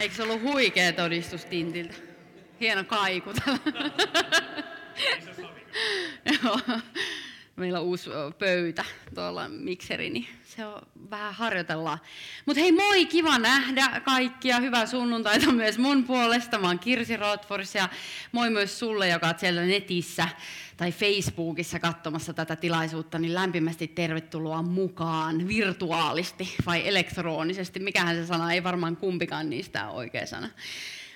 Eikö se ollut huikea todistus Tintiltä? Hieno kaiku Meillä on uusi pöytä tuolla mikseri, niin se on vähän harjoitellaan. Mutta hei moi, kiva nähdä kaikkia. Hyvää sunnuntaita myös mun puolesta. Mä oon Kirsi Rothfors ja moi myös sulle, joka oot siellä netissä tai Facebookissa katsomassa tätä tilaisuutta, niin lämpimästi tervetuloa mukaan virtuaalisti vai elektronisesti. Mikähän se sana, ei varmaan kumpikaan niistä ole oikea sana.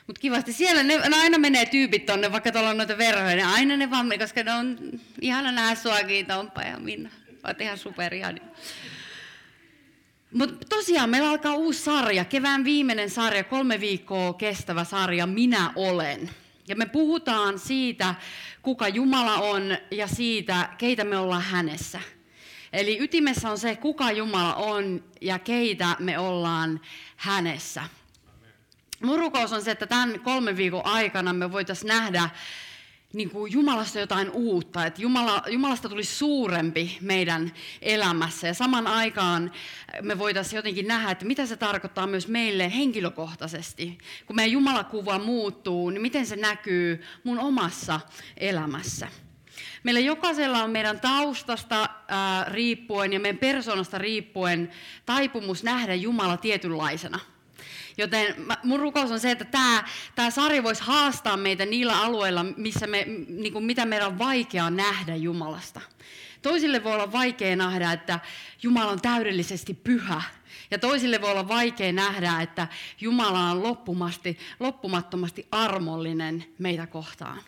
Mutta kivasti siellä ne, ne, aina menee tyypit tonne, vaikka tuolla on noita verhoja, niin aina ne vaan, koska ne on ihana nähdä suakin, Tomppa ja Minna. Olet ihan superihani. Mutta tosiaan meillä alkaa uusi sarja, kevään viimeinen sarja, kolme viikkoa kestävä sarja, Minä olen. Ja me puhutaan siitä, kuka Jumala on ja siitä, keitä me ollaan hänessä. Eli ytimessä on se, kuka Jumala on ja keitä me ollaan hänessä. Mun rukous on se, että tämän kolmen viikon aikana me voitaisiin nähdä niin kuin Jumalasta jotain uutta, että Jumala, Jumalasta tulisi suurempi meidän elämässä ja saman aikaan me voitaisiin jotenkin nähdä, että mitä se tarkoittaa myös meille henkilökohtaisesti. Kun meidän Jumalakuva muuttuu, niin miten se näkyy mun omassa elämässä. Meillä jokaisella on meidän taustasta ää, riippuen ja meidän persoonasta riippuen taipumus nähdä Jumala tietynlaisena – Joten mun rukous on se, että tämä, tämä sarja voisi haastaa meitä niillä alueilla, missä me, niin kuin mitä meidän on vaikea nähdä Jumalasta. Toisille voi olla vaikea nähdä, että Jumala on täydellisesti pyhä. Ja toisille voi olla vaikea nähdä, että Jumala on loppumasti, loppumattomasti armollinen meitä kohtaan.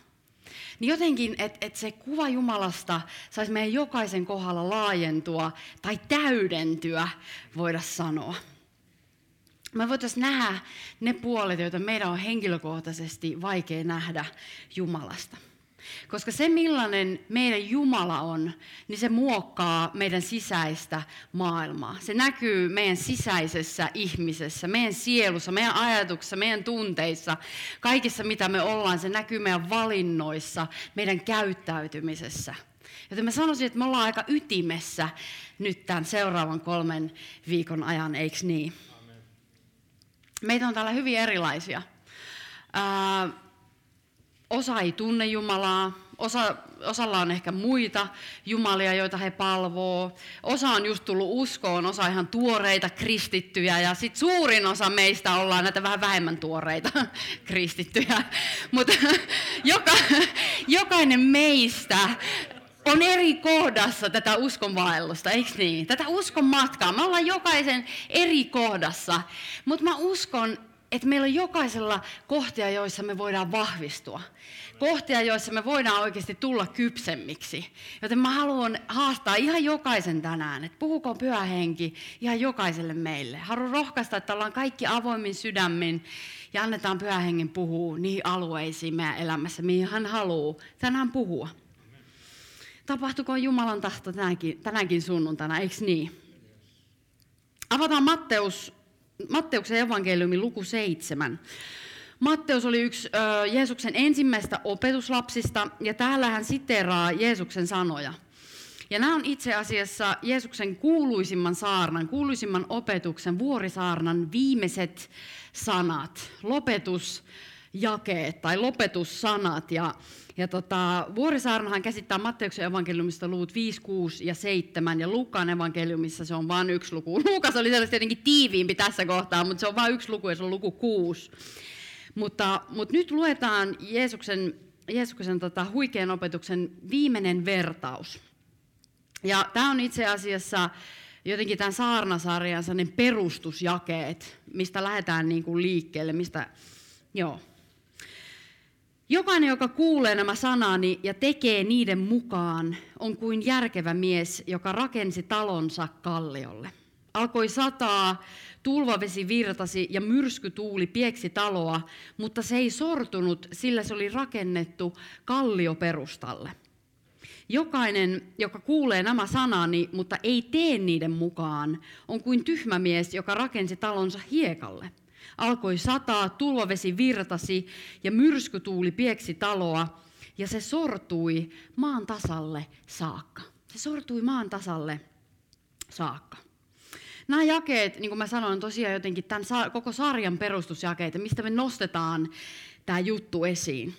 Niin jotenkin, että et se kuva Jumalasta saisi meidän jokaisen kohdalla laajentua tai täydentyä, voida sanoa me voitaisiin nähdä ne puolet, joita meidän on henkilökohtaisesti vaikea nähdä Jumalasta. Koska se, millainen meidän Jumala on, niin se muokkaa meidän sisäistä maailmaa. Se näkyy meidän sisäisessä ihmisessä, meidän sielussa, meidän ajatuksissa, meidän tunteissa, kaikissa mitä me ollaan. Se näkyy meidän valinnoissa, meidän käyttäytymisessä. Joten mä sanoisin, että me ollaan aika ytimessä nyt tämän seuraavan kolmen viikon ajan, eikö niin? Meitä on täällä hyvin erilaisia. Ää, osa ei tunne Jumalaa, osa, osalla on ehkä muita jumalia, joita he palvoo. Osa on just tullut uskoon, osa ihan tuoreita kristittyjä ja sitten suurin osa meistä ollaan näitä vähän vähemmän tuoreita kristittyjä. Mutta joka, jokainen meistä on eri kohdassa tätä uskonvaellusta, eikö niin? Tätä uskon matkaa. Me ollaan jokaisen eri kohdassa, mutta mä uskon, että meillä on jokaisella kohtia, joissa me voidaan vahvistua. Kohtia, joissa me voidaan oikeasti tulla kypsemmiksi. Joten mä haluan haastaa ihan jokaisen tänään, että puhuko pyhä henki ihan jokaiselle meille. Haluan rohkaista, että ollaan kaikki avoimin sydämin ja annetaan pyhä hengen puhua niihin alueisiin meidän elämässä, mihin hän haluaa tänään puhua. Tapahtuko Jumalan tahto tänäänkin, tänäänkin sunnuntaina, eikö niin? Avataan Matteus, Matteuksen evankeliumi luku 7. Matteus oli yksi ö, Jeesuksen ensimmäistä opetuslapsista, ja täällä hän siteraa Jeesuksen sanoja. Ja nämä on itse asiassa Jeesuksen kuuluisimman saarnan, kuuluisimman opetuksen, vuorisaarnan viimeiset sanat, lopetusjakeet tai lopetussanat. Ja ja tota, Vuorisaarnahan käsittää Matteuksen evankeliumista luvut 5, 6 ja 7, ja Luukkaan evankeliumissa se on vain yksi luku. Luukas oli sellaisesti tietenkin tiiviimpi tässä kohtaa, mutta se on vain yksi luku, ja se on luku 6. Mutta, mutta nyt luetaan Jeesuksen, Jeesuksen tota, huikean opetuksen viimeinen vertaus. Ja tämä on itse asiassa jotenkin tämän saarnasarjan perustusjakeet, mistä lähdetään niin kuin liikkeelle, mistä, joo, Jokainen, joka kuulee nämä sanani ja tekee niiden mukaan, on kuin järkevä mies, joka rakensi talonsa kalliolle. Alkoi sataa, tulvavesi virtasi ja myrskytuuli pieksi taloa, mutta se ei sortunut, sillä se oli rakennettu kallioperustalle. Jokainen, joka kuulee nämä sanani, mutta ei tee niiden mukaan, on kuin tyhmä mies, joka rakensi talonsa hiekalle. Alkoi sataa, tulvavesi virtasi ja myrskytuuli pieksi taloa, ja se sortui maan tasalle saakka. Se sortui maan tasalle saakka. Nämä jakeet, niin kuin mä sanoin, on tosiaan jotenkin tämän koko sarjan perustusjakeita, mistä me nostetaan tämä juttu esiin.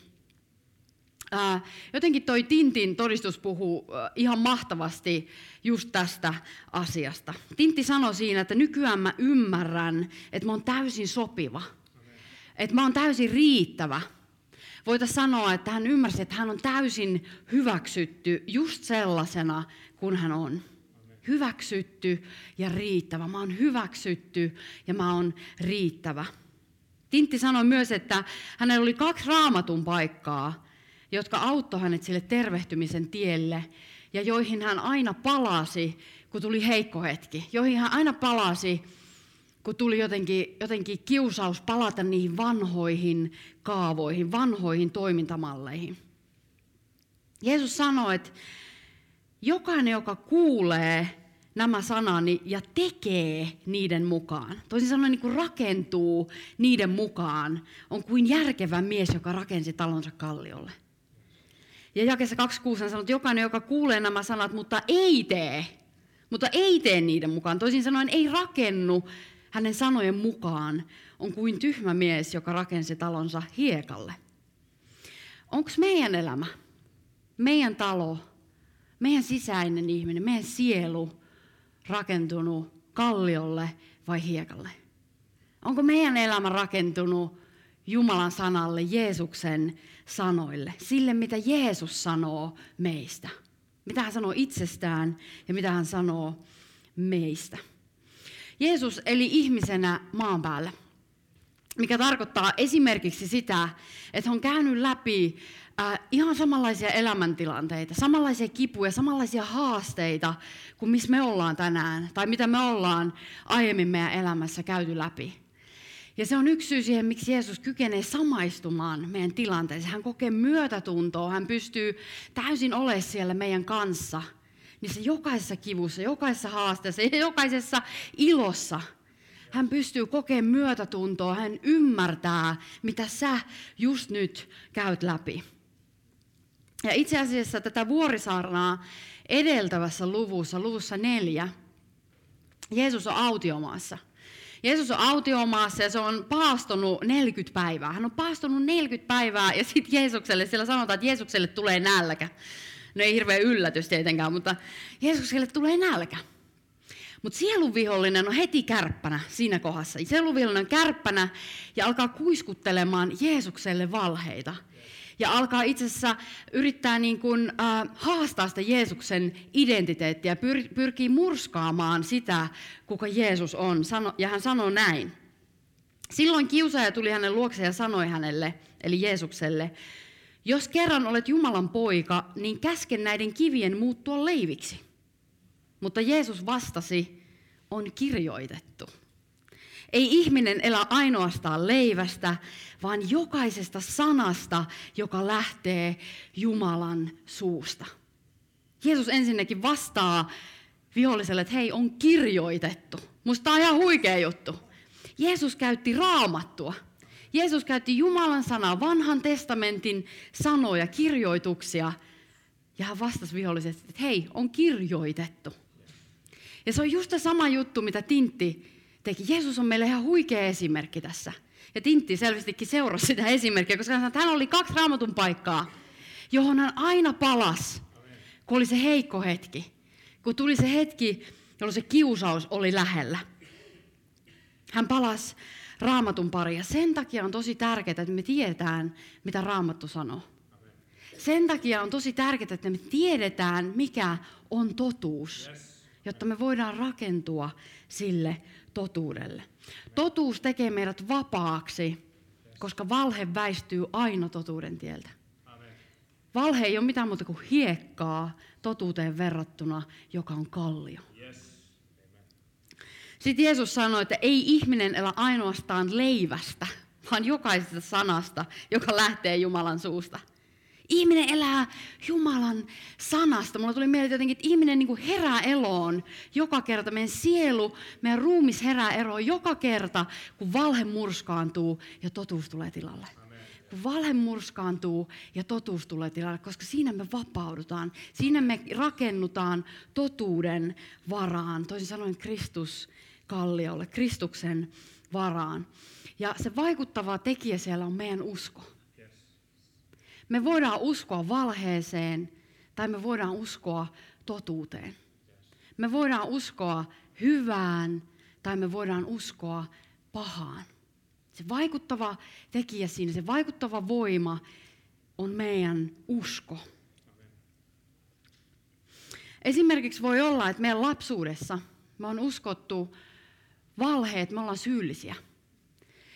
Jotenkin toi Tintin todistus puhuu ihan mahtavasti just tästä asiasta. Tintti sanoi siinä, että nykyään mä ymmärrän, että mä oon täysin sopiva. Että mä oon täysin riittävä. Voitaisiin sanoa, että hän ymmärsi, että hän on täysin hyväksytty just sellaisena kuin hän on. Hyväksytty ja riittävä. Mä oon hyväksytty ja mä oon riittävä. Tintti sanoi myös, että hänellä oli kaksi raamatun paikkaa, jotka auttoi hänet sille tervehtymisen tielle ja joihin hän aina palasi, kun tuli heikko hetki. Joihin hän aina palasi, kun tuli jotenkin, jotenkin kiusaus palata niihin vanhoihin kaavoihin, vanhoihin toimintamalleihin. Jeesus sanoi, että jokainen, joka kuulee nämä sanani ja tekee niiden mukaan, toisin sanoen niin kuin rakentuu niiden mukaan, on kuin järkevä mies, joka rakensi talonsa kalliolle. Ja jakessa 26 hän sanoo, että jokainen, joka kuulee nämä sanat, mutta ei tee, mutta ei tee niiden mukaan, toisin sanoen ei rakennu hänen sanojen mukaan, on kuin tyhmä mies, joka rakensi talonsa hiekalle. Onko meidän elämä, meidän talo, meidän sisäinen ihminen, meidän sielu rakentunut kalliolle vai hiekalle? Onko meidän elämä rakentunut Jumalan sanalle, Jeesuksen sanoille, sille mitä Jeesus sanoo meistä. Mitä hän sanoo itsestään ja mitä hän sanoo meistä. Jeesus eli ihmisenä maan päällä, mikä tarkoittaa esimerkiksi sitä, että on käynyt läpi äh, ihan samanlaisia elämäntilanteita, samanlaisia kipuja, samanlaisia haasteita kuin missä me ollaan tänään, tai mitä me ollaan aiemmin meidän elämässä käyty läpi. Ja se on yksi syy siihen, miksi Jeesus kykenee samaistumaan meidän tilanteeseen. Hän kokee myötätuntoa, hän pystyy täysin olemaan siellä meidän kanssa. Niissä jokaisessa kivussa, jokaisessa haasteessa ja jokaisessa ilossa. Hän pystyy kokemaan myötätuntoa, hän ymmärtää, mitä sä just nyt käyt läpi. Ja itse asiassa tätä vuorisaarnaa edeltävässä luvussa, luvussa neljä, Jeesus on autiomaassa. Jeesus on autiomaassa ja se on paastonut 40 päivää. Hän on paastonut 40 päivää ja sitten Jeesukselle, siellä sanotaan, että Jeesukselle tulee nälkä. No ei hirveä yllätys tietenkään, mutta Jeesukselle tulee nälkä. Mutta sielunvihollinen on heti kärppänä siinä kohdassa. Sielunvihollinen on kärppänä ja alkaa kuiskuttelemaan Jeesukselle valheita ja alkaa itse asiassa yrittää niin kuin, äh, haastaa sitä Jeesuksen identiteettiä, pyr, pyrkii murskaamaan sitä, kuka Jeesus on. Sano, ja hän sanoo näin. Silloin kiusaaja tuli hänen luokse ja sanoi hänelle, eli Jeesukselle, jos kerran olet Jumalan poika, niin käsken näiden kivien muuttua leiviksi. Mutta Jeesus vastasi, on kirjoitettu. Ei ihminen elä ainoastaan leivästä, vaan jokaisesta sanasta, joka lähtee Jumalan suusta. Jeesus ensinnäkin vastaa viholliselle, että hei, on kirjoitettu. Musta tämä on ihan huikea juttu. Jeesus käytti raamattua. Jeesus käytti Jumalan sanaa, vanhan testamentin sanoja, kirjoituksia. Ja hän vastasi viholliselle, että hei, on kirjoitettu. Ja se on just se sama juttu, mitä Tintti teki. Jeesus on meille ihan huikea esimerkki tässä. Ja Tintti selvästikin seurasi sitä esimerkkiä, koska hän sanoi, että hän oli kaksi raamatun paikkaa, johon hän aina palas, kun oli se heikko hetki. Kun tuli se hetki, jolloin se kiusaus oli lähellä. Hän palasi raamatun pari. Ja sen takia on tosi tärkeää, että me tiedetään, mitä raamattu sanoo. Sen takia on tosi tärkeää, että me tiedetään, mikä on totuus, jotta me voidaan rakentua sille totuudelle. Totuus tekee meidät vapaaksi, koska valhe väistyy aina totuuden tieltä. Valhe ei ole mitään muuta kuin hiekkaa totuuteen verrattuna, joka on kallio. Sitten Jeesus sanoi, että ei ihminen elä ainoastaan leivästä, vaan jokaisesta sanasta, joka lähtee Jumalan suusta. Ihminen elää Jumalan sanasta. Mulla tuli mieleen jotenkin, että ihminen niin kuin herää eloon joka kerta. Meidän sielu, meidän ruumis herää eroon joka kerta, kun valhe murskaantuu ja totuus tulee tilalle. Kun valhe murskaantuu ja totuus tulee tilalle, koska siinä me vapaudutaan. Siinä me rakennutaan totuuden varaan. Toisin sanoen Kristus kalliolle, Kristuksen varaan. Ja se vaikuttava tekijä siellä on meidän usko. Me voidaan uskoa valheeseen tai me voidaan uskoa totuuteen. Me voidaan uskoa hyvään tai me voidaan uskoa pahaan. Se vaikuttava tekijä siinä, se vaikuttava voima on meidän usko. Esimerkiksi voi olla, että meidän lapsuudessa me on uskottu valheet, me ollaan syyllisiä.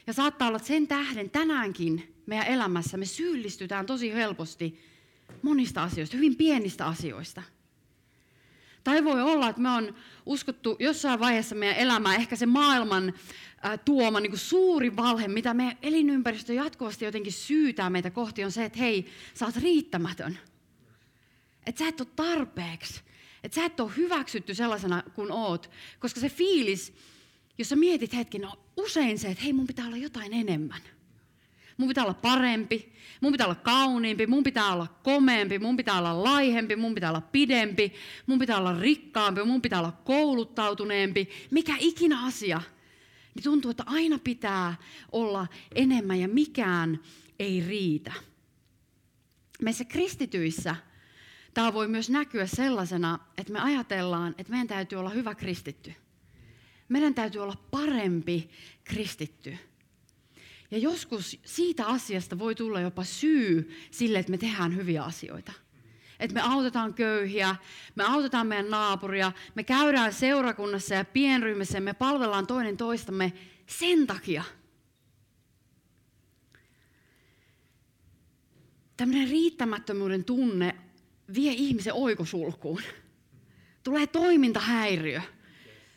Ja saattaa olla, että sen tähden tänäänkin meidän elämässä me syyllistytään tosi helposti monista asioista, hyvin pienistä asioista. Tai voi olla, että me on uskottu jossain vaiheessa meidän elämää ehkä se maailman äh, tuoma niin kuin suuri valhe, mitä meidän elinympäristö jatkuvasti jotenkin syytää meitä kohti, on se, että hei, sä oot riittämätön. Että sä et ole tarpeeksi. Että sä et ole hyväksytty sellaisena kuin oot. Koska se fiilis, jos sä mietit hetken, on usein se, että hei, mun pitää olla jotain enemmän. Mun pitää olla parempi, mun pitää olla kauniimpi, mun pitää olla komeempi, mun pitää olla laihempi, mun pitää olla pidempi, mun pitää olla rikkaampi, mun pitää olla kouluttautuneempi. Mikä ikinä asia, niin tuntuu, että aina pitää olla enemmän ja mikään ei riitä. Meissä kristityissä tämä voi myös näkyä sellaisena, että me ajatellaan, että meidän täytyy olla hyvä kristitty. Meidän täytyy olla parempi kristitty. Ja joskus siitä asiasta voi tulla jopa syy sille, että me tehdään hyviä asioita. Että me autetaan köyhiä, me autetaan meidän naapuria, me käydään seurakunnassa ja pienryhmässä ja me palvellaan toinen toistamme sen takia. Tämmöinen riittämättömyyden tunne vie ihmisen oikosulkuun. Tulee toimintahäiriö,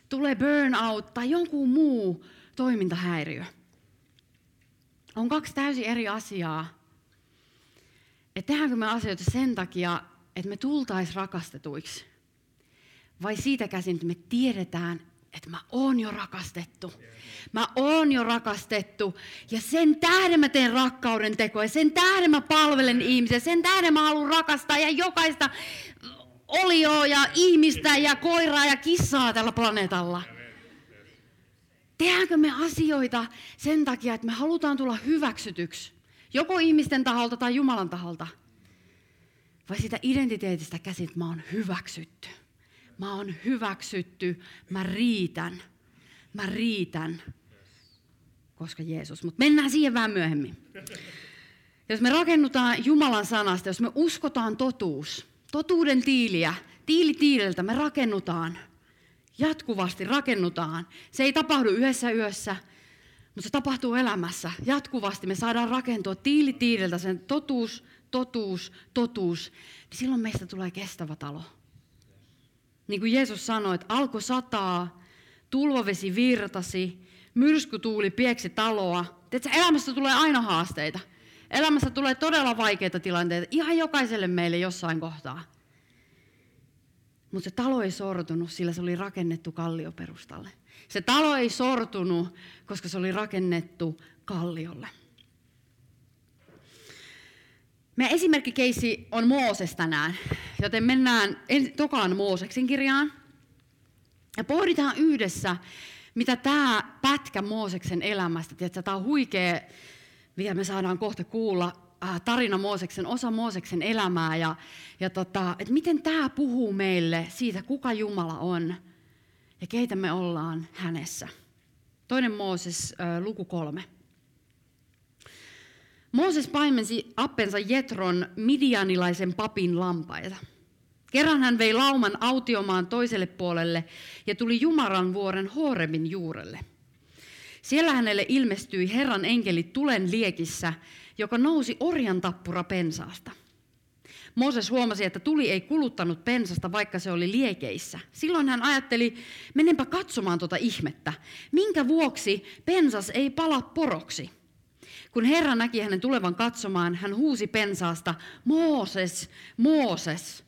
tulee burnout tai jonkun muu toimintahäiriö on kaksi täysin eri asiaa. Että tehdäänkö me asioita sen takia, että me tultais rakastetuiksi? Vai siitä käsin, että me tiedetään, että mä oon jo rakastettu. Mä oon jo rakastettu. Ja sen tähden mä teen rakkauden tekoa. Sen tähden mä palvelen ihmisiä. Sen tähden mä haluan rakastaa ja jokaista olioa ja ihmistä ja koiraa ja kissaa tällä planeetalla. Tehdäänkö me asioita sen takia, että me halutaan tulla hyväksytyksi, joko ihmisten taholta tai Jumalan taholta? Vai sitä identiteetistä käsin, että mä oon hyväksytty. Mä oon hyväksytty, mä riitän. Mä riitän, koska Jeesus. Mutta mennään siihen vähän myöhemmin. Jos me rakennutaan Jumalan sanasta, jos me uskotaan totuus, totuuden tiiliä, tiili tiililtä me rakennutaan – Jatkuvasti rakennutaan. Se ei tapahdu yhdessä yössä, mutta se tapahtuu elämässä. Jatkuvasti me saadaan rakentua tiili tiililtä sen totuus, totuus, totuus. Niin silloin meistä tulee kestävä talo. Niin kuin Jeesus sanoi, että alkoi sataa, tulvavesi virtasi, myrskytuuli pieksi taloa. Tiedätkö, elämässä tulee aina haasteita. Elämässä tulee todella vaikeita tilanteita, ihan jokaiselle meille jossain kohtaa. Mutta se talo ei sortunut, sillä se oli rakennettu kallioperustalle. Se talo ei sortunut, koska se oli rakennettu kalliolle. Meidän esimerkkikeissi on Mooses tänään, joten mennään tokaan Mooseksen kirjaan. Ja pohditaan yhdessä, mitä tämä pätkä Mooseksen elämästä, tiedätkö, tämä on huikea, mitä me saadaan kohta kuulla, tarina Mooseksen, osa Mooseksen elämää ja, ja tota, että miten tämä puhuu meille siitä, kuka Jumala on ja keitä me ollaan hänessä. Toinen Mooses, äh, luku kolme. Mooses paimensi appensa Jetron midianilaisen papin lampaita. Kerran hän vei lauman autiomaan toiselle puolelle ja tuli Jumaran vuoren Horebin juurelle. Siellä hänelle ilmestyi Herran enkeli tulen liekissä joka nousi orjan tappura pensaasta. Mooses huomasi, että tuli ei kuluttanut pensasta, vaikka se oli liekeissä. Silloin hän ajatteli, menenpä katsomaan tuota ihmettä. Minkä vuoksi pensas ei pala poroksi? Kun Herra näki hänen tulevan katsomaan, hän huusi pensaasta, Mooses, Mooses.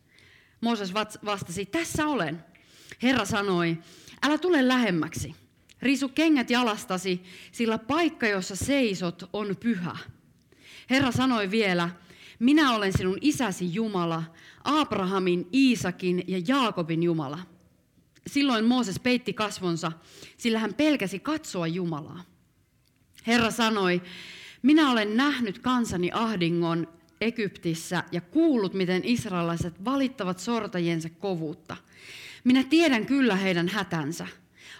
Mooses vastasi, tässä olen. Herra sanoi, älä tule lähemmäksi. Riisu kengät jalastasi, sillä paikka, jossa seisot, on pyhä. Herra sanoi vielä, minä olen sinun isäsi Jumala, Abrahamin, Iisakin ja Jaakobin Jumala. Silloin Mooses peitti kasvonsa, sillä hän pelkäsi katsoa Jumalaa. Herra sanoi, minä olen nähnyt kansani ahdingon Egyptissä ja kuullut, miten israelaiset valittavat sortajiensa kovuutta. Minä tiedän kyllä heidän hätänsä.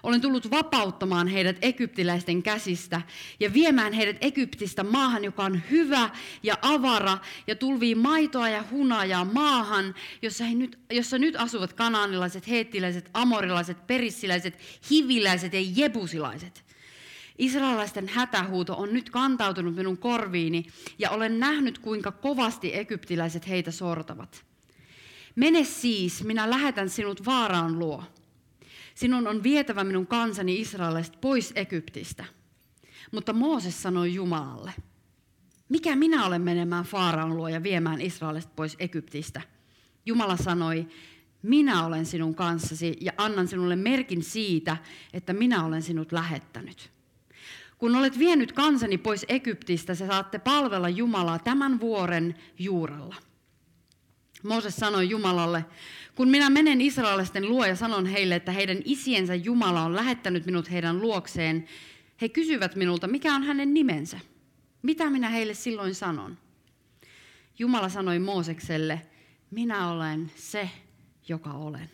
Olen tullut vapauttamaan heidät egyptiläisten käsistä ja viemään heidät Egyptistä maahan, joka on hyvä ja avara ja tulvii maitoa ja hunajaa maahan, jossa, he nyt, jossa nyt asuvat kanaanilaiset, heettiläiset, amorilaiset, perissiläiset, hiviläiset ja jebusilaiset. Israelaisten hätähuuto on nyt kantautunut minun korviini ja olen nähnyt, kuinka kovasti egyptiläiset heitä sortavat. Mene siis, minä lähetän sinut Vaaraan luo. Sinun on vietävä minun kansani Israelista pois Egyptistä. Mutta Mooses sanoi Jumalalle, mikä minä olen menemään Faaraan luo ja viemään Israelista pois Egyptistä? Jumala sanoi, minä olen sinun kanssasi ja annan sinulle merkin siitä, että minä olen sinut lähettänyt. Kun olet vienyt kansani pois Egyptistä, sä saatte palvella Jumalaa tämän vuoren juurella. Mooses sanoi Jumalalle, kun minä menen israelisten luo ja sanon heille, että heidän isiensä Jumala on lähettänyt minut heidän luokseen, he kysyvät minulta, mikä on hänen nimensä. Mitä minä heille silloin sanon? Jumala sanoi Moosekselle, minä olen se, joka olen.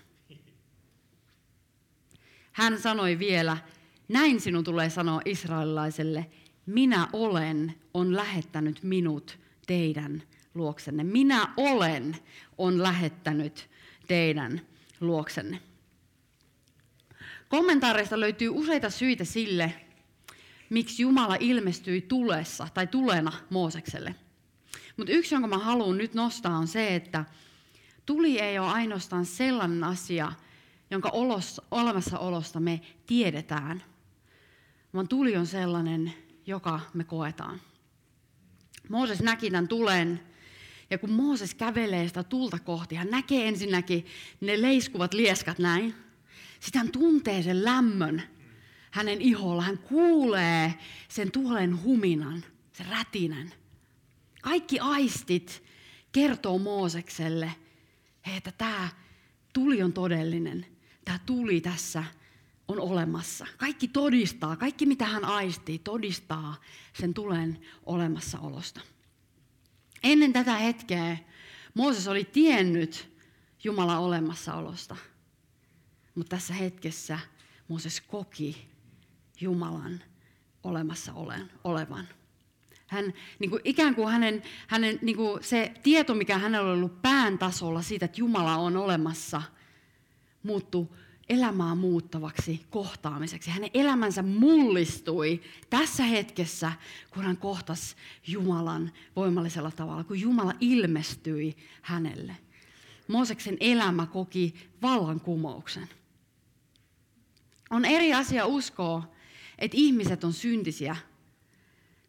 Hän sanoi vielä, näin sinun tulee sanoa israelilaiselle, minä olen on lähettänyt minut teidän luoksenne. Minä olen on lähettänyt teidän luoksenne. Kommentaareista löytyy useita syitä sille, miksi Jumala ilmestyi tulessa tai tulena Moosekselle. Mutta yksi, jonka mä haluan nyt nostaa, on se, että tuli ei ole ainoastaan sellainen asia, jonka olossa, olemassaolosta me tiedetään, vaan tuli on sellainen, joka me koetaan. Mooses näki tämän tulen ja kun Mooses kävelee sitä tulta kohti, hän näkee ensinnäkin ne leiskuvat lieskat näin. Sitten hän tuntee sen lämmön hänen iholla. Hän kuulee sen tulen huminan, sen rätinän. Kaikki aistit kertoo Moosekselle, että tämä tuli on todellinen. Tämä tuli tässä on olemassa. Kaikki todistaa, kaikki mitä hän aistii, todistaa sen tulen olemassaolosta. Ennen tätä hetkeä Mooses oli tiennyt Jumalan olemassaolosta. Mutta tässä hetkessä Mooses koki Jumalan olemassa olevan. Hän, niin kuin, ikään kuin hänen, hänen niin kuin se tieto, mikä hänellä oli ollut pään tasolla siitä, että Jumala on olemassa, muuttui elämää muuttavaksi kohtaamiseksi. Hänen elämänsä mullistui tässä hetkessä, kun hän kohtasi Jumalan voimallisella tavalla, kun Jumala ilmestyi hänelle. Mooseksen elämä koki vallankumouksen. On eri asia uskoa, että ihmiset on syntisiä,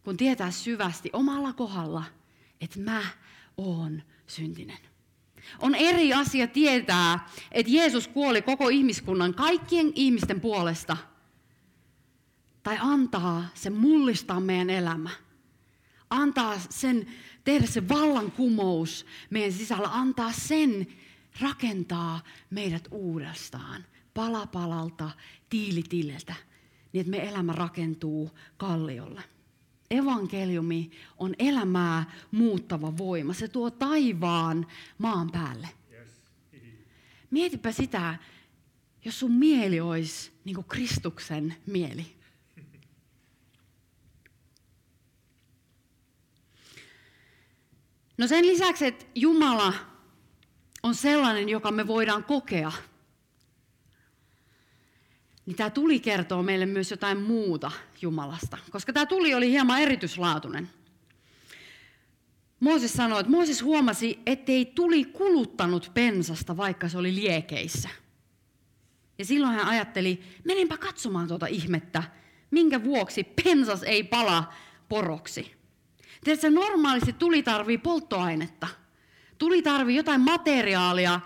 kun tietää syvästi omalla kohdalla, että mä oon syntinen. On eri asia tietää, että Jeesus kuoli koko ihmiskunnan kaikkien ihmisten puolesta. Tai antaa se mullistaa meidän elämä. Antaa sen, tehdä se vallankumous meidän sisällä. Antaa sen rakentaa meidät uudestaan. Palapalalta, tiilitililtä. Niin että me elämä rakentuu kalliolle evankeliumi on elämää muuttava voima. Se tuo taivaan maan päälle. Mietipä sitä, jos sun mieli olisi niin kuin Kristuksen mieli. No sen lisäksi, että Jumala on sellainen, joka me voidaan kokea – niin tämä tuli kertoo meille myös jotain muuta Jumalasta, koska tämä tuli oli hieman erityislaatuinen. Mooses sanoi, että Mooses huomasi, ettei tuli kuluttanut pensasta, vaikka se oli liekeissä. Ja silloin hän ajatteli, menenpä katsomaan tuota ihmettä, minkä vuoksi pensas ei pala poroksi. Tiedätkö, normaalisti tuli tarvii polttoainetta. Tuli tarvii jotain materiaalia,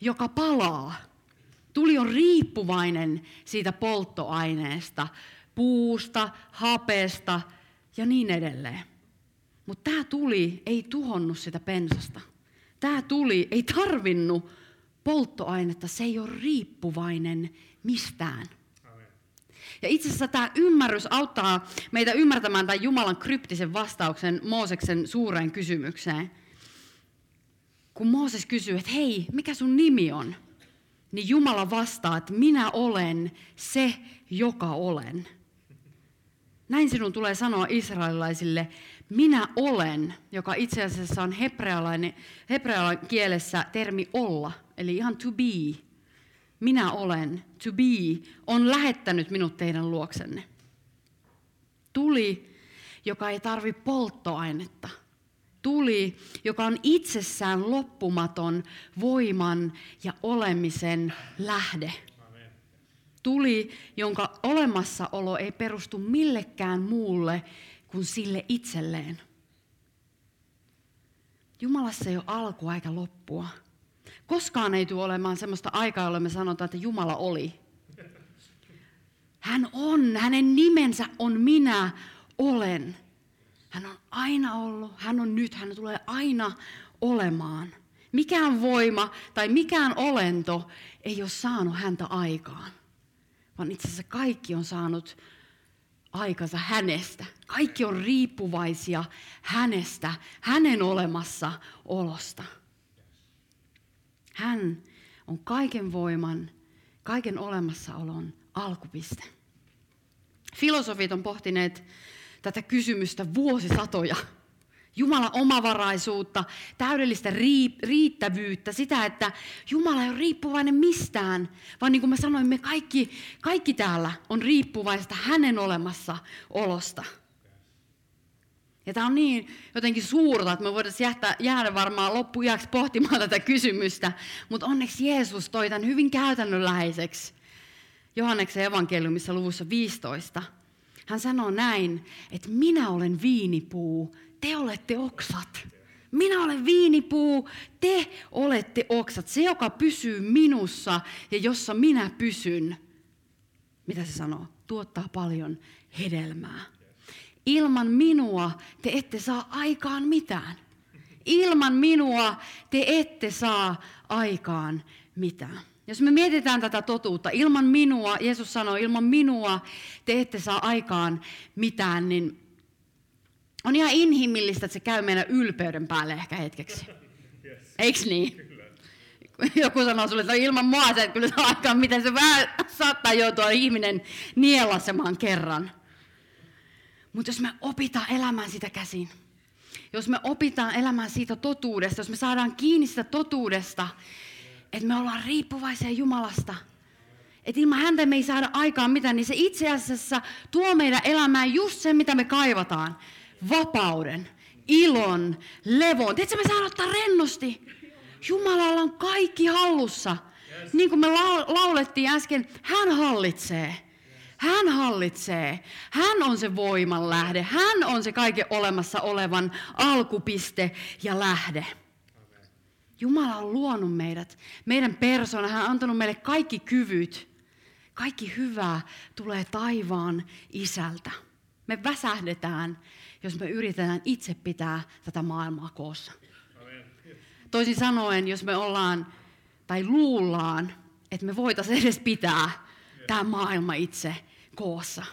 joka palaa. Tuli on riippuvainen siitä polttoaineesta, puusta, hapesta ja niin edelleen. Mutta tämä tuli ei tuhonnut sitä pensasta. Tämä tuli ei tarvinnut polttoainetta, se ei ole riippuvainen mistään. Ja itse asiassa tämä ymmärrys auttaa meitä ymmärtämään tämän Jumalan kryptisen vastauksen Mooseksen suureen kysymykseen. Kun Mooses kysyy, että hei, mikä sun nimi on? Niin Jumala vastaa, että minä olen se, joka olen. Näin sinun tulee sanoa israelilaisille, minä olen, joka itse asiassa on hebrealainen, hebrealainen kielessä termi olla, eli ihan to be. Minä olen, to be, on lähettänyt minut teidän luoksenne. Tuli, joka ei tarvi polttoainetta. Tuli, joka on itsessään loppumaton voiman ja olemisen lähde. Tuli, jonka olemassaolo ei perustu millekään muulle kuin sille itselleen. Jumalassa ei ole alkua eikä loppua. Koskaan ei tule olemaan sellaista aikaa, jolloin me sanotaan, että Jumala oli. Hän on, hänen nimensä on minä olen. Hän on aina ollut, hän on nyt, hän tulee aina olemaan. Mikään voima tai mikään olento ei ole saanut häntä aikaan, vaan itse asiassa kaikki on saanut aikansa hänestä. Kaikki on riippuvaisia hänestä, hänen olemassa olosta. Hän on kaiken voiman, kaiken olemassaolon alkupiste. Filosofit on pohtineet tätä kysymystä vuosisatoja. Jumalan omavaraisuutta, täydellistä riittävyyttä, sitä, että Jumala ei ole riippuvainen mistään, vaan niin kuin mä sanoin, me kaikki, kaikki täällä on riippuvaista hänen olemassa olosta. Ja tämä on niin jotenkin suurta, että me voitaisiin jäädä, jäädä varmaan loppujaksi pohtimaan tätä kysymystä, mutta onneksi Jeesus toi tämän hyvin käytännönläheiseksi. Johanneksen evankeliumissa luvussa 15. Hän sanoo näin, että minä olen viinipuu, te olette oksat. Minä olen viinipuu, te olette oksat. Se, joka pysyy minussa ja jossa minä pysyn, mitä se sanoo, tuottaa paljon hedelmää. Ilman minua te ette saa aikaan mitään. Ilman minua te ette saa aikaan mitään. Jos me mietitään tätä totuutta, ilman minua, Jeesus sanoi, ilman minua te ette saa aikaan mitään, niin on ihan inhimillistä, että se käy meidän ylpeyden päälle ehkä hetkeksi. Yes. Eiks niin? Kyllä. Joku sanoo sulle, että ilman mua se kyllä saa aikaan, miten se vähän saattaa joutua ihminen nielasemaan kerran. Mutta jos me opitaan elämään sitä käsin, jos me opitaan elämään siitä totuudesta, jos me saadaan kiinni sitä totuudesta, että me ollaan riippuvaisia Jumalasta, että ilman häntä me ei saada aikaan mitään, niin se itse asiassa tuo meidän elämään just sen, mitä me kaivataan. Vapauden, ilon, levon. Tiedätkö, me saadaan ottaa rennosti. Jumalalla on kaikki hallussa. Niin kuin me laulettiin äsken, hän hallitsee. Hän hallitsee. Hän on se voiman lähde. Hän on se kaiken olemassa olevan alkupiste ja lähde. Jumala on luonut meidät, meidän persona. Hän on antanut meille kaikki kyvyt. Kaikki hyvää tulee taivaan isältä. Me väsähdetään, jos me yritetään itse pitää tätä maailmaa koossa. Toisin sanoen, jos me ollaan tai luullaan, että me voitaisiin edes pitää tämä maailma itse koossa.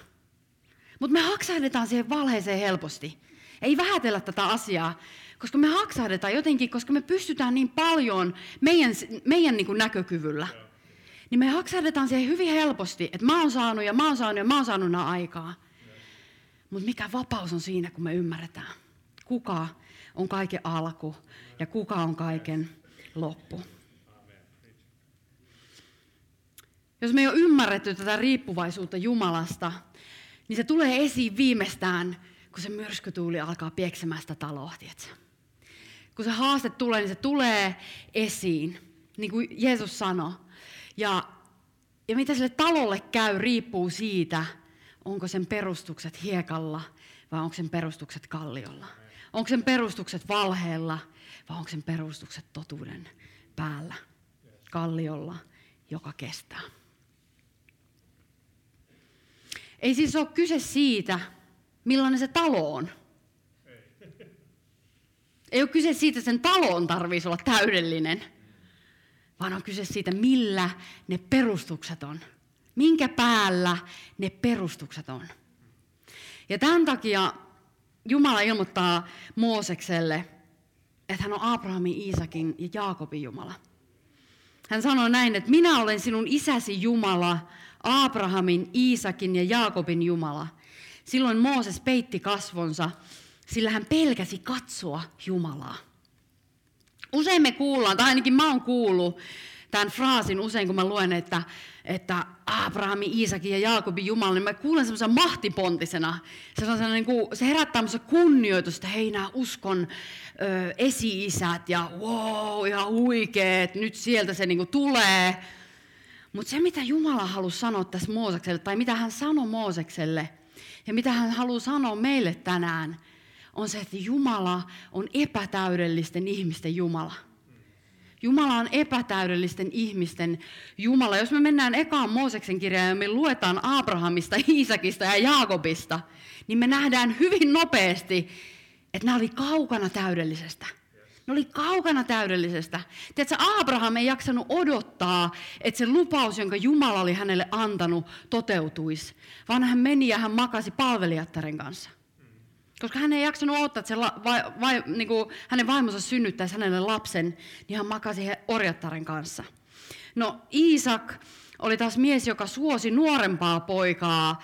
Mutta me haksahdetaan siihen valheeseen helposti. Ei vähätellä tätä asiaa, koska me haksahdetaan jotenkin, koska me pystytään niin paljon meidän, meidän niin kuin näkökyvyllä. Niin me haksahdetaan siihen hyvin helposti, että mä oon saanut ja mä oon saanut ja mä oon saanut nämä aikaa. Mutta mikä vapaus on siinä, kun me ymmärretään, kuka on kaiken alku ja kuka on kaiken loppu. Jos me ei ole ymmärretty tätä riippuvaisuutta Jumalasta, niin se tulee esiin viimeistään, kun se myrskytuuli alkaa pieksemään sitä taloa, tietsä. Kun se haaste tulee, niin se tulee esiin, niin kuin Jeesus sanoi. Ja, ja mitä sille talolle käy, riippuu siitä, onko sen perustukset hiekalla vai onko sen perustukset kalliolla. Onko sen perustukset valheella vai onko sen perustukset totuuden päällä, kalliolla, joka kestää. Ei siis ole kyse siitä, millainen se talo on. Ei ole kyse siitä, että sen talon tarvitsisi olla täydellinen, vaan on kyse siitä, millä ne perustukset on. Minkä päällä ne perustukset on. Ja tämän takia Jumala ilmoittaa Moosekselle, että hän on Abrahamin, Iisakin ja Jaakobin Jumala. Hän sanoo näin, että minä olen sinun isäsi Jumala, Abrahamin, Iisakin ja Jaakobin Jumala. Silloin Mooses peitti kasvonsa, sillä hän pelkäsi katsoa Jumalaa. Usein me kuullaan, tai ainakin mä oon kuullut tämän fraasin usein, kun mä luen, että, että Abrahamin, Iisakin ja Jaakobin Jumala, niin mä kuulen semmoisen mahtipontisena. Se, on niin kuin, se herättää kunnioitusta, hei nämä uskon ö, esi-isät ja wow, ihan huikeet, nyt sieltä se niin kuin tulee. Mutta se, mitä Jumala halusi sanoa tässä Moosekselle, tai mitä hän sanoi Moosekselle, ja mitä hän haluaa sanoa meille tänään, on se, että Jumala on epätäydellisten ihmisten Jumala. Jumala on epätäydellisten ihmisten Jumala. Jos me mennään ekaan Mooseksen kirjaan ja me luetaan Abrahamista, Iisakista ja Jaakobista, niin me nähdään hyvin nopeasti, että nämä oli kaukana täydellisestä. Ne oli kaukana täydellisestä. Tiedätkö, Abraham ei jaksanut odottaa, että se lupaus, jonka Jumala oli hänelle antanut, toteutuisi, vaan hän meni ja hän makasi palvelijattaren kanssa. Koska hän ei jaksanut odottaa, että se la, vai, vai, niin kuin hänen vaimonsa synnyttäisi hänelle lapsen, niin hän makasi orjattaren kanssa. No Iisak oli taas mies, joka suosi nuorempaa poikaa,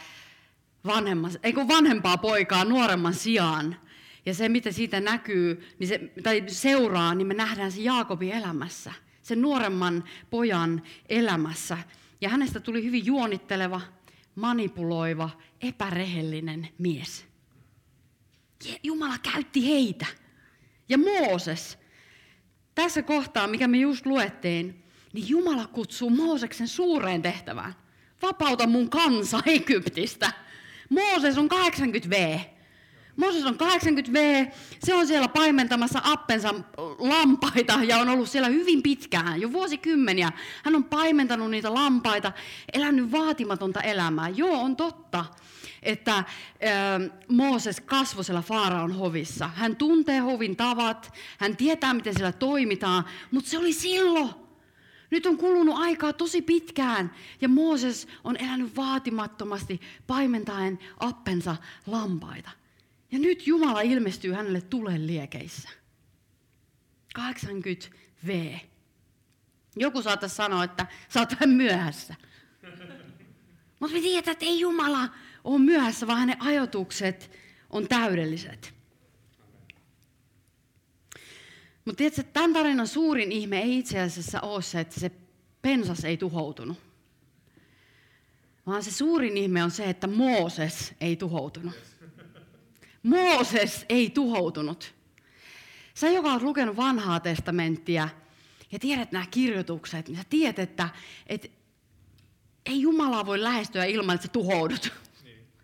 vanhemman, ei kun vanhempaa poikaa nuoremman sijaan. Ja se, mitä siitä näkyy, niin se, tai seuraa, niin me nähdään se Jaakobin elämässä, sen nuoremman pojan elämässä. Ja hänestä tuli hyvin juonitteleva, manipuloiva, epärehellinen mies. Jumala käytti heitä. Ja Mooses, tässä kohtaa, mikä me just luettiin, niin Jumala kutsuu Mooseksen suureen tehtävään. Vapauta mun kansa Egyptistä. Mooses on 80 V. Mooses on 80V, se on siellä paimentamassa appensa lampaita ja on ollut siellä hyvin pitkään, jo vuosikymmeniä. Hän on paimentanut niitä lampaita, elänyt vaatimatonta elämää. Joo, on totta, että äh, Mooses kasvoi siellä Faaraon hovissa. Hän tuntee hovin tavat, hän tietää, miten siellä toimitaan, mutta se oli silloin. Nyt on kulunut aikaa tosi pitkään ja Mooses on elänyt vaatimattomasti paimentaen appensa lampaita. Ja nyt Jumala ilmestyy hänelle tulen liekeissä. 80 V. Joku saattaisi sanoa, että sä oot vähän myöhässä. Mutta me tiedetään, että ei Jumala ole myöhässä, vaan hänen ajatukset on täydelliset. Mutta tiedätkö, tämän tarinan suurin ihme ei itse asiassa ole se, että se pensas ei tuhoutunut. Vaan se suurin ihme on se, että Mooses ei tuhoutunut. Mooses ei tuhoutunut. Sä, joka olet lukenut vanhaa testamenttia ja tiedät nämä kirjoitukset, niin sä tiedät, että, että ei Jumalaa voi lähestyä ilman, että sä tuhoudut.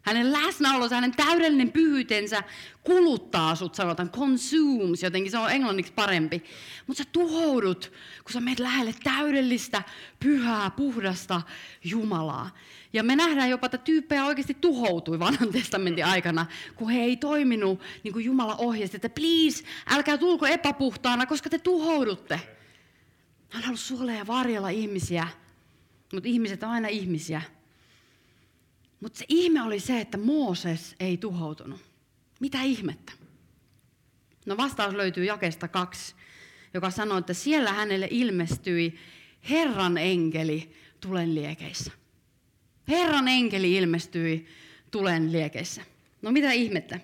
Hänen läsnäolonsa, hänen täydellinen pyhyytensä kuluttaa sut, sanotaan consumes, jotenkin se on englanniksi parempi. Mutta sä tuhoudut, kun sä menet lähelle täydellistä, pyhää, puhdasta Jumalaa. Ja me nähdään jopa, että tyyppejä oikeasti tuhoutui vanhan testamentin aikana, kun he ei toiminut niin kuin Jumala ohjasti, että please, älkää tulko epäpuhtaana, koska te tuhoudutte. Hän halusi suolea ja varjella ihmisiä, mutta ihmiset on aina ihmisiä. Mutta se ihme oli se, että Mooses ei tuhoutunut. Mitä ihmettä? No vastaus löytyy jakesta kaksi, joka sanoo, että siellä hänelle ilmestyi Herran enkeli tulen liekeissä. Herran enkeli ilmestyi tulen liekeissä. No mitä ihmettä?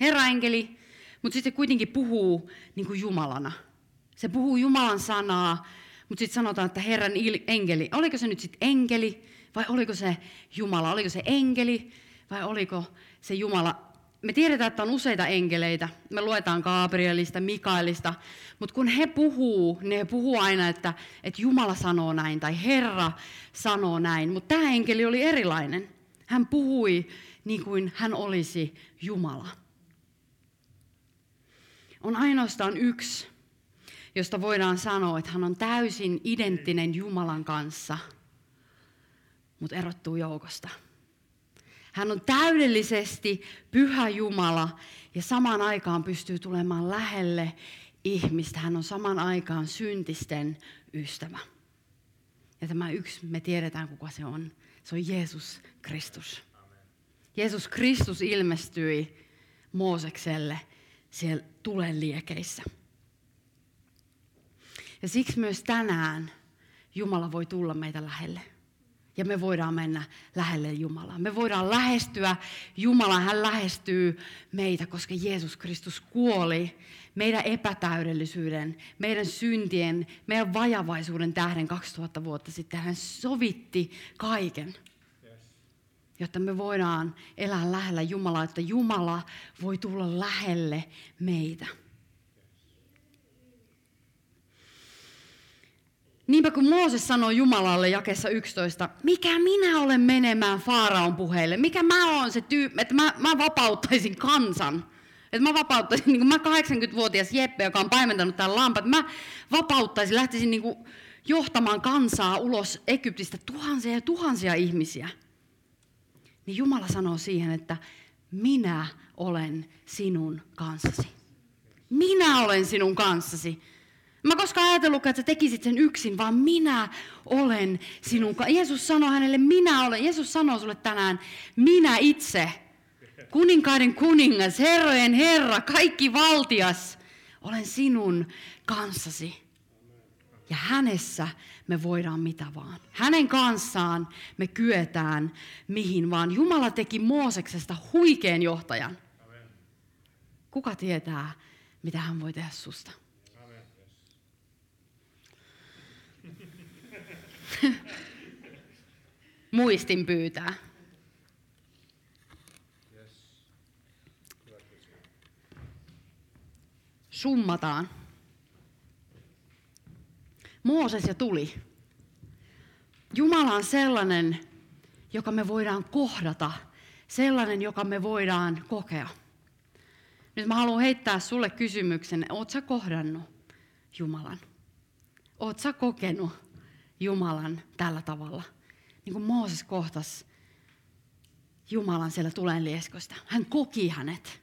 Herran enkeli, mutta sitten se kuitenkin puhuu niin kuin Jumalana. Se puhuu Jumalan sanaa, mutta sitten sanotaan, että Herran enkeli. Oliko se nyt sitten enkeli vai oliko se Jumala? Oliko se enkeli vai oliko se Jumala? me tiedetään, että on useita enkeleitä. Me luetaan Gabrielista, Mikaelista, mutta kun he puhuu, he puhuu aina, että, että Jumala sanoo näin tai Herra sanoo näin. Mutta tämä enkeli oli erilainen. Hän puhui niin kuin hän olisi Jumala. On ainoastaan yksi, josta voidaan sanoa, että hän on täysin identtinen Jumalan kanssa, mutta erottuu joukosta. Hän on täydellisesti pyhä Jumala ja samaan aikaan pystyy tulemaan lähelle ihmistä. Hän on samaan aikaan syntisten ystävä. Ja tämä yksi, me tiedetään kuka se on. Se on Jeesus Kristus. Jeesus Kristus ilmestyi Moosekselle siellä tulen liekeissä. Ja siksi myös tänään Jumala voi tulla meitä lähelle ja me voidaan mennä lähelle Jumalaa. Me voidaan lähestyä Jumalaa, hän lähestyy meitä, koska Jeesus Kristus kuoli meidän epätäydellisyyden, meidän syntien, meidän vajavaisuuden tähden 2000 vuotta sitten. Hän sovitti kaiken, jotta me voidaan elää lähellä Jumalaa, että Jumala voi tulla lähelle meitä. Niinpä kun Mooses sanoi Jumalalle jakessa 11, mikä minä olen menemään Faaraon puheille, mikä mä oon se tyyppi, että mä, mä vapauttaisin kansan. Että mä vapauttaisin, niin kuin mä 80-vuotias Jeppe, joka on paimentanut tämän lampat, mä vapauttaisin, lähtisin niin kuin johtamaan kansaa ulos Egyptistä tuhansia ja tuhansia ihmisiä. Niin Jumala sanoo siihen, että minä olen sinun kanssasi. Minä olen sinun kanssasi. Mä koskaan ajatellut, että sä tekisit sen yksin, vaan minä olen sinun kanssa. Jeesus sanoi hänelle, minä olen. Jeesus sanoo sulle tänään, minä itse, kuninkaiden kuningas, herrojen herra, kaikki valtias, olen sinun kanssasi. Ja hänessä me voidaan mitä vaan. Hänen kanssaan me kyetään mihin vaan. Jumala teki Mooseksesta huikean johtajan. Kuka tietää, mitä hän voi tehdä susta? Muistin pyytää. Summataan. Mooses ja tuli. Jumala on sellainen, joka me voidaan kohdata, sellainen, joka me voidaan kokea. Nyt mä haluan heittää sulle kysymyksen, oot sä kohdannut Jumalan? Oot sä kokenut Jumalan tällä tavalla. Niin kuin Mooses kohtas Jumalan siellä tulen lieskosta. Hän koki hänet.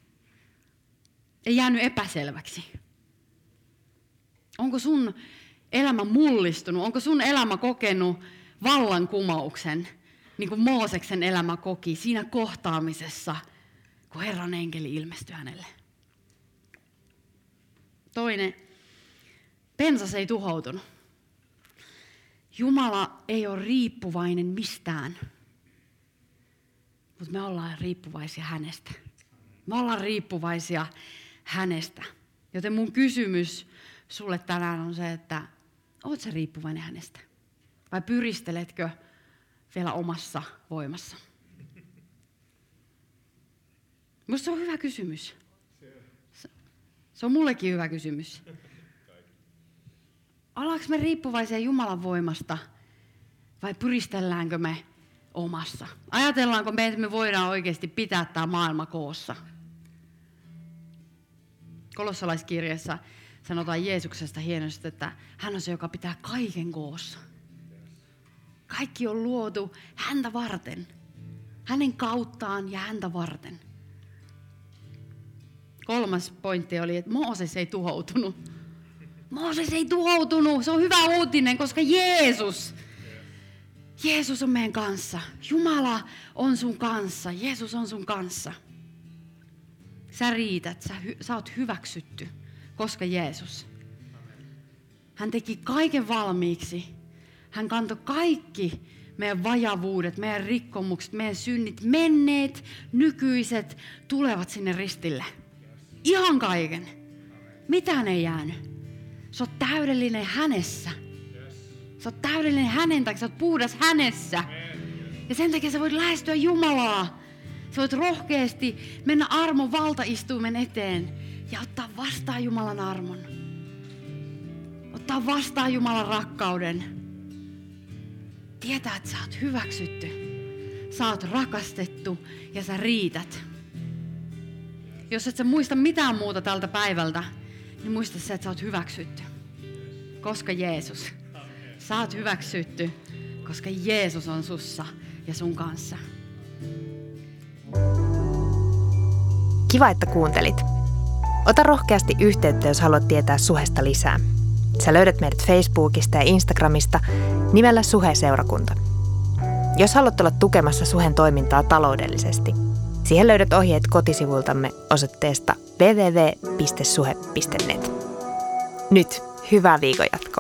Ei jäänyt epäselväksi. Onko sun elämä mullistunut? Onko sun elämä kokenut vallankumouksen, niin kuin Mooseksen elämä koki siinä kohtaamisessa, kun Herran enkeli ilmestyi hänelle? Toinen, pensas ei tuhoutunut. Jumala ei ole riippuvainen mistään, mutta me ollaan riippuvaisia hänestä. Me ollaan riippuvaisia hänestä. Joten mun kysymys sulle tänään on se, että oot sä riippuvainen hänestä? Vai pyristeletkö vielä omassa voimassa? Minusta se on hyvä kysymys. Se on mullekin hyvä kysymys. Ollaanko me riippuvaisia Jumalan voimasta vai pyristelläänkö me omassa? Ajatellaanko me, että me voidaan oikeasti pitää tämä maailma koossa? Kolossalaiskirjassa sanotaan Jeesuksesta hienosti, että hän on se, joka pitää kaiken koossa. Kaikki on luotu häntä varten. Hänen kauttaan ja häntä varten. Kolmas pointti oli, että Mooses ei tuhoutunut Mooses ei tuhoutunut. Se on hyvä uutinen, koska Jeesus, Jeesus on meidän kanssa. Jumala on sun kanssa. Jeesus on sun kanssa. Sä riität, sä, sä oot hyväksytty, koska Jeesus. Hän teki kaiken valmiiksi. Hän kantoi kaikki meidän vajavuudet, meidän rikkomukset, meidän synnit, menneet, nykyiset, tulevat sinne ristille. Ihan kaiken. Mitään ei jäänyt. Sä oot täydellinen hänessä. Sä oot täydellinen hänen takia, sä oot puhdas hänessä. Ja sen takia sä voit lähestyä Jumalaa. Sä voit rohkeasti mennä armon valtaistuimen eteen ja ottaa vastaan Jumalan armon. Ottaa vastaan Jumalan rakkauden. Tietää, että sä oot hyväksytty. Sä oot rakastettu ja sä riität. Jos et sä muista mitään muuta tältä päivältä, niin muista se, että sä oot hyväksytty. Koska Jeesus. Sä oot hyväksytty, koska Jeesus on sussa ja sun kanssa. Kiva, että kuuntelit. Ota rohkeasti yhteyttä, jos haluat tietää suhesta lisää. Sä löydät meidät Facebookista ja Instagramista nimellä Suhe-seurakunta. Jos haluat olla tukemassa Suhen toimintaa taloudellisesti, siihen löydät ohjeet kotisivuiltamme osoitteesta www.suhe.net. Nyt hyvää viikon jatkoa.